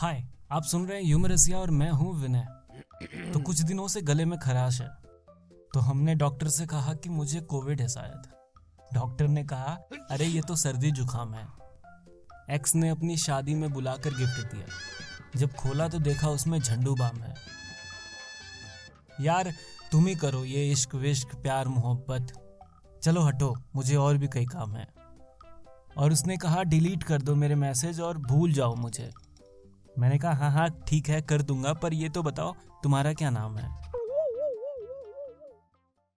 हाय, आप सुन रहे हैं यूमरसिया और मैं हूँ विनय। तो कुछ दिनों से गले में खराश है। तो हमने डॉक्टर से कहा कि मुझे कोविड है शायद। डॉक्टर ने कहा, अरे, ये तो सर्दी जुकाम है। एक्स ने अपनी शादी में बुलाकर गिफ्ट दिया। जब खोला तो देखा उसमें झंडू बाम है। यार, तुम ही करो ये इश्क विश्क, प्यार, मोहब्बत। चलो हटो, मुझे और भी कई काम है। और उसने कहा, डिलीट कर दो मेरे मैसेज और भूल जाओ मुझे। मैंने कहा हाँ हाँ ठीक है, कर दूँगा, पर ये तो बताओ, तुम्हारा क्या नाम है?